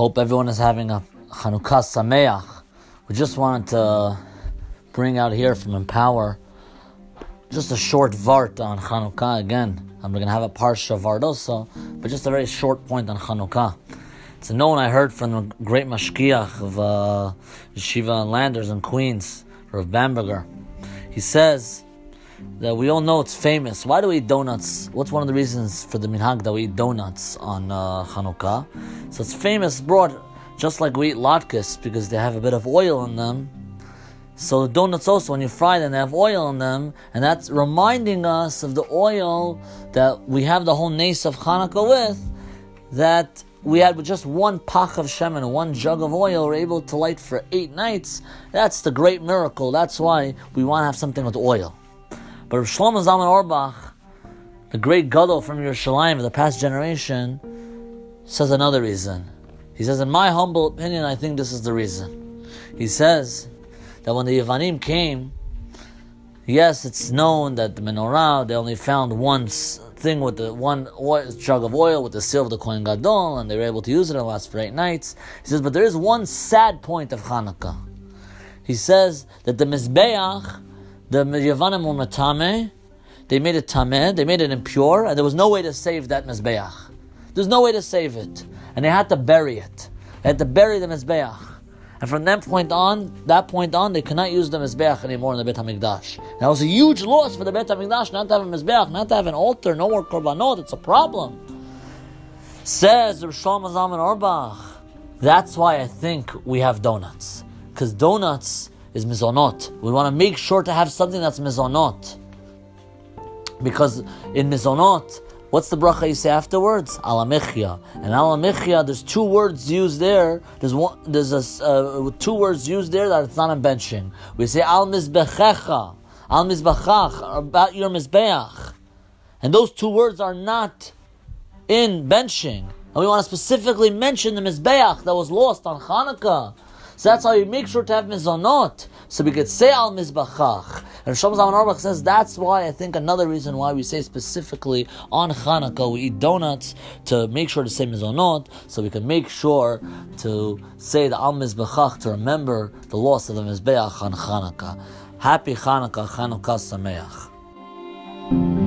Hope everyone is having a Hanukkah Sameach. We just wanted to bring out here from Empower just a short vart on Hanukkah again. I'm going to have a parsha vart also, but just a very short point on Hanukkah. It's a known I heard from the great mashgiach of uh, Yeshiva and Landers in Queens, Rav Bamberger. He says that we all know it's famous. Why do we eat donuts? What's one of the reasons for the minhag that we eat donuts on uh, Hanukkah? So it's famous brought just like we eat latkes because they have a bit of oil in them. So the donuts also, when you fry them, they have oil in them, and that's reminding us of the oil that we have the whole nace of Hanukkah with. That we had with just one pach of shemen, one jug of oil, we're able to light for eight nights. That's the great miracle. That's why we want to have something with oil. But Rav Shlomo Zalman Auerbach, the great gadol from Yerushalayim of the past generation, says another reason. He says, in my humble opinion, I think this is the reason. He says that when the Yevanim came, yes, it's known that the menorah, they only found one thing with the one oil, jug of oil with the seal of the Kohen Gadol, and they were able to use it and last for eight nights. He says, but there is one sad point of Hanukkah. He says that the Mizbeach, the Yevanim were matame, they made it tameh, they made it impure, and there was no way to save that Mizbeach. There's no way to save it. And they had to bury it. They had to bury the Mizbeach. And from that point on, that point on, they cannot use the Mizbeach anymore in the Beit HaMikdash. That was a huge loss for the Beit HaMikdash, not to have a Mizbeach, not to have an altar, no more Korbanot, it's a problem. Says Rav Shlomo Zalman Auerbach, that's why I think we have donuts. Because donuts is mizonot. We want to make sure to have something that's mizonot. Because in mizonot, What's the bracha you say afterwards? Al Hamichya. And al hamichya, there's two words used there. There's one. There's a, uh, two words used there that it's not in benching. We say al mizbechecha, al mizbachach, about your mizbeach, and those two words are not in benching. And we want to specifically mention the mizbeach that was lost on Hanukkah. So that's how you make sure to have mizonot. So we could say al mizbachach. And Shlomo Zalman Auerbach says that's why I think another reason why we say specifically on Hanukkah we eat donuts to make sure to say mizonot, so we can make sure to say the al mizbachach to remember the loss of the mizbeach on Hanukkah. Happy Hanukkah, Hanukkah Sameach.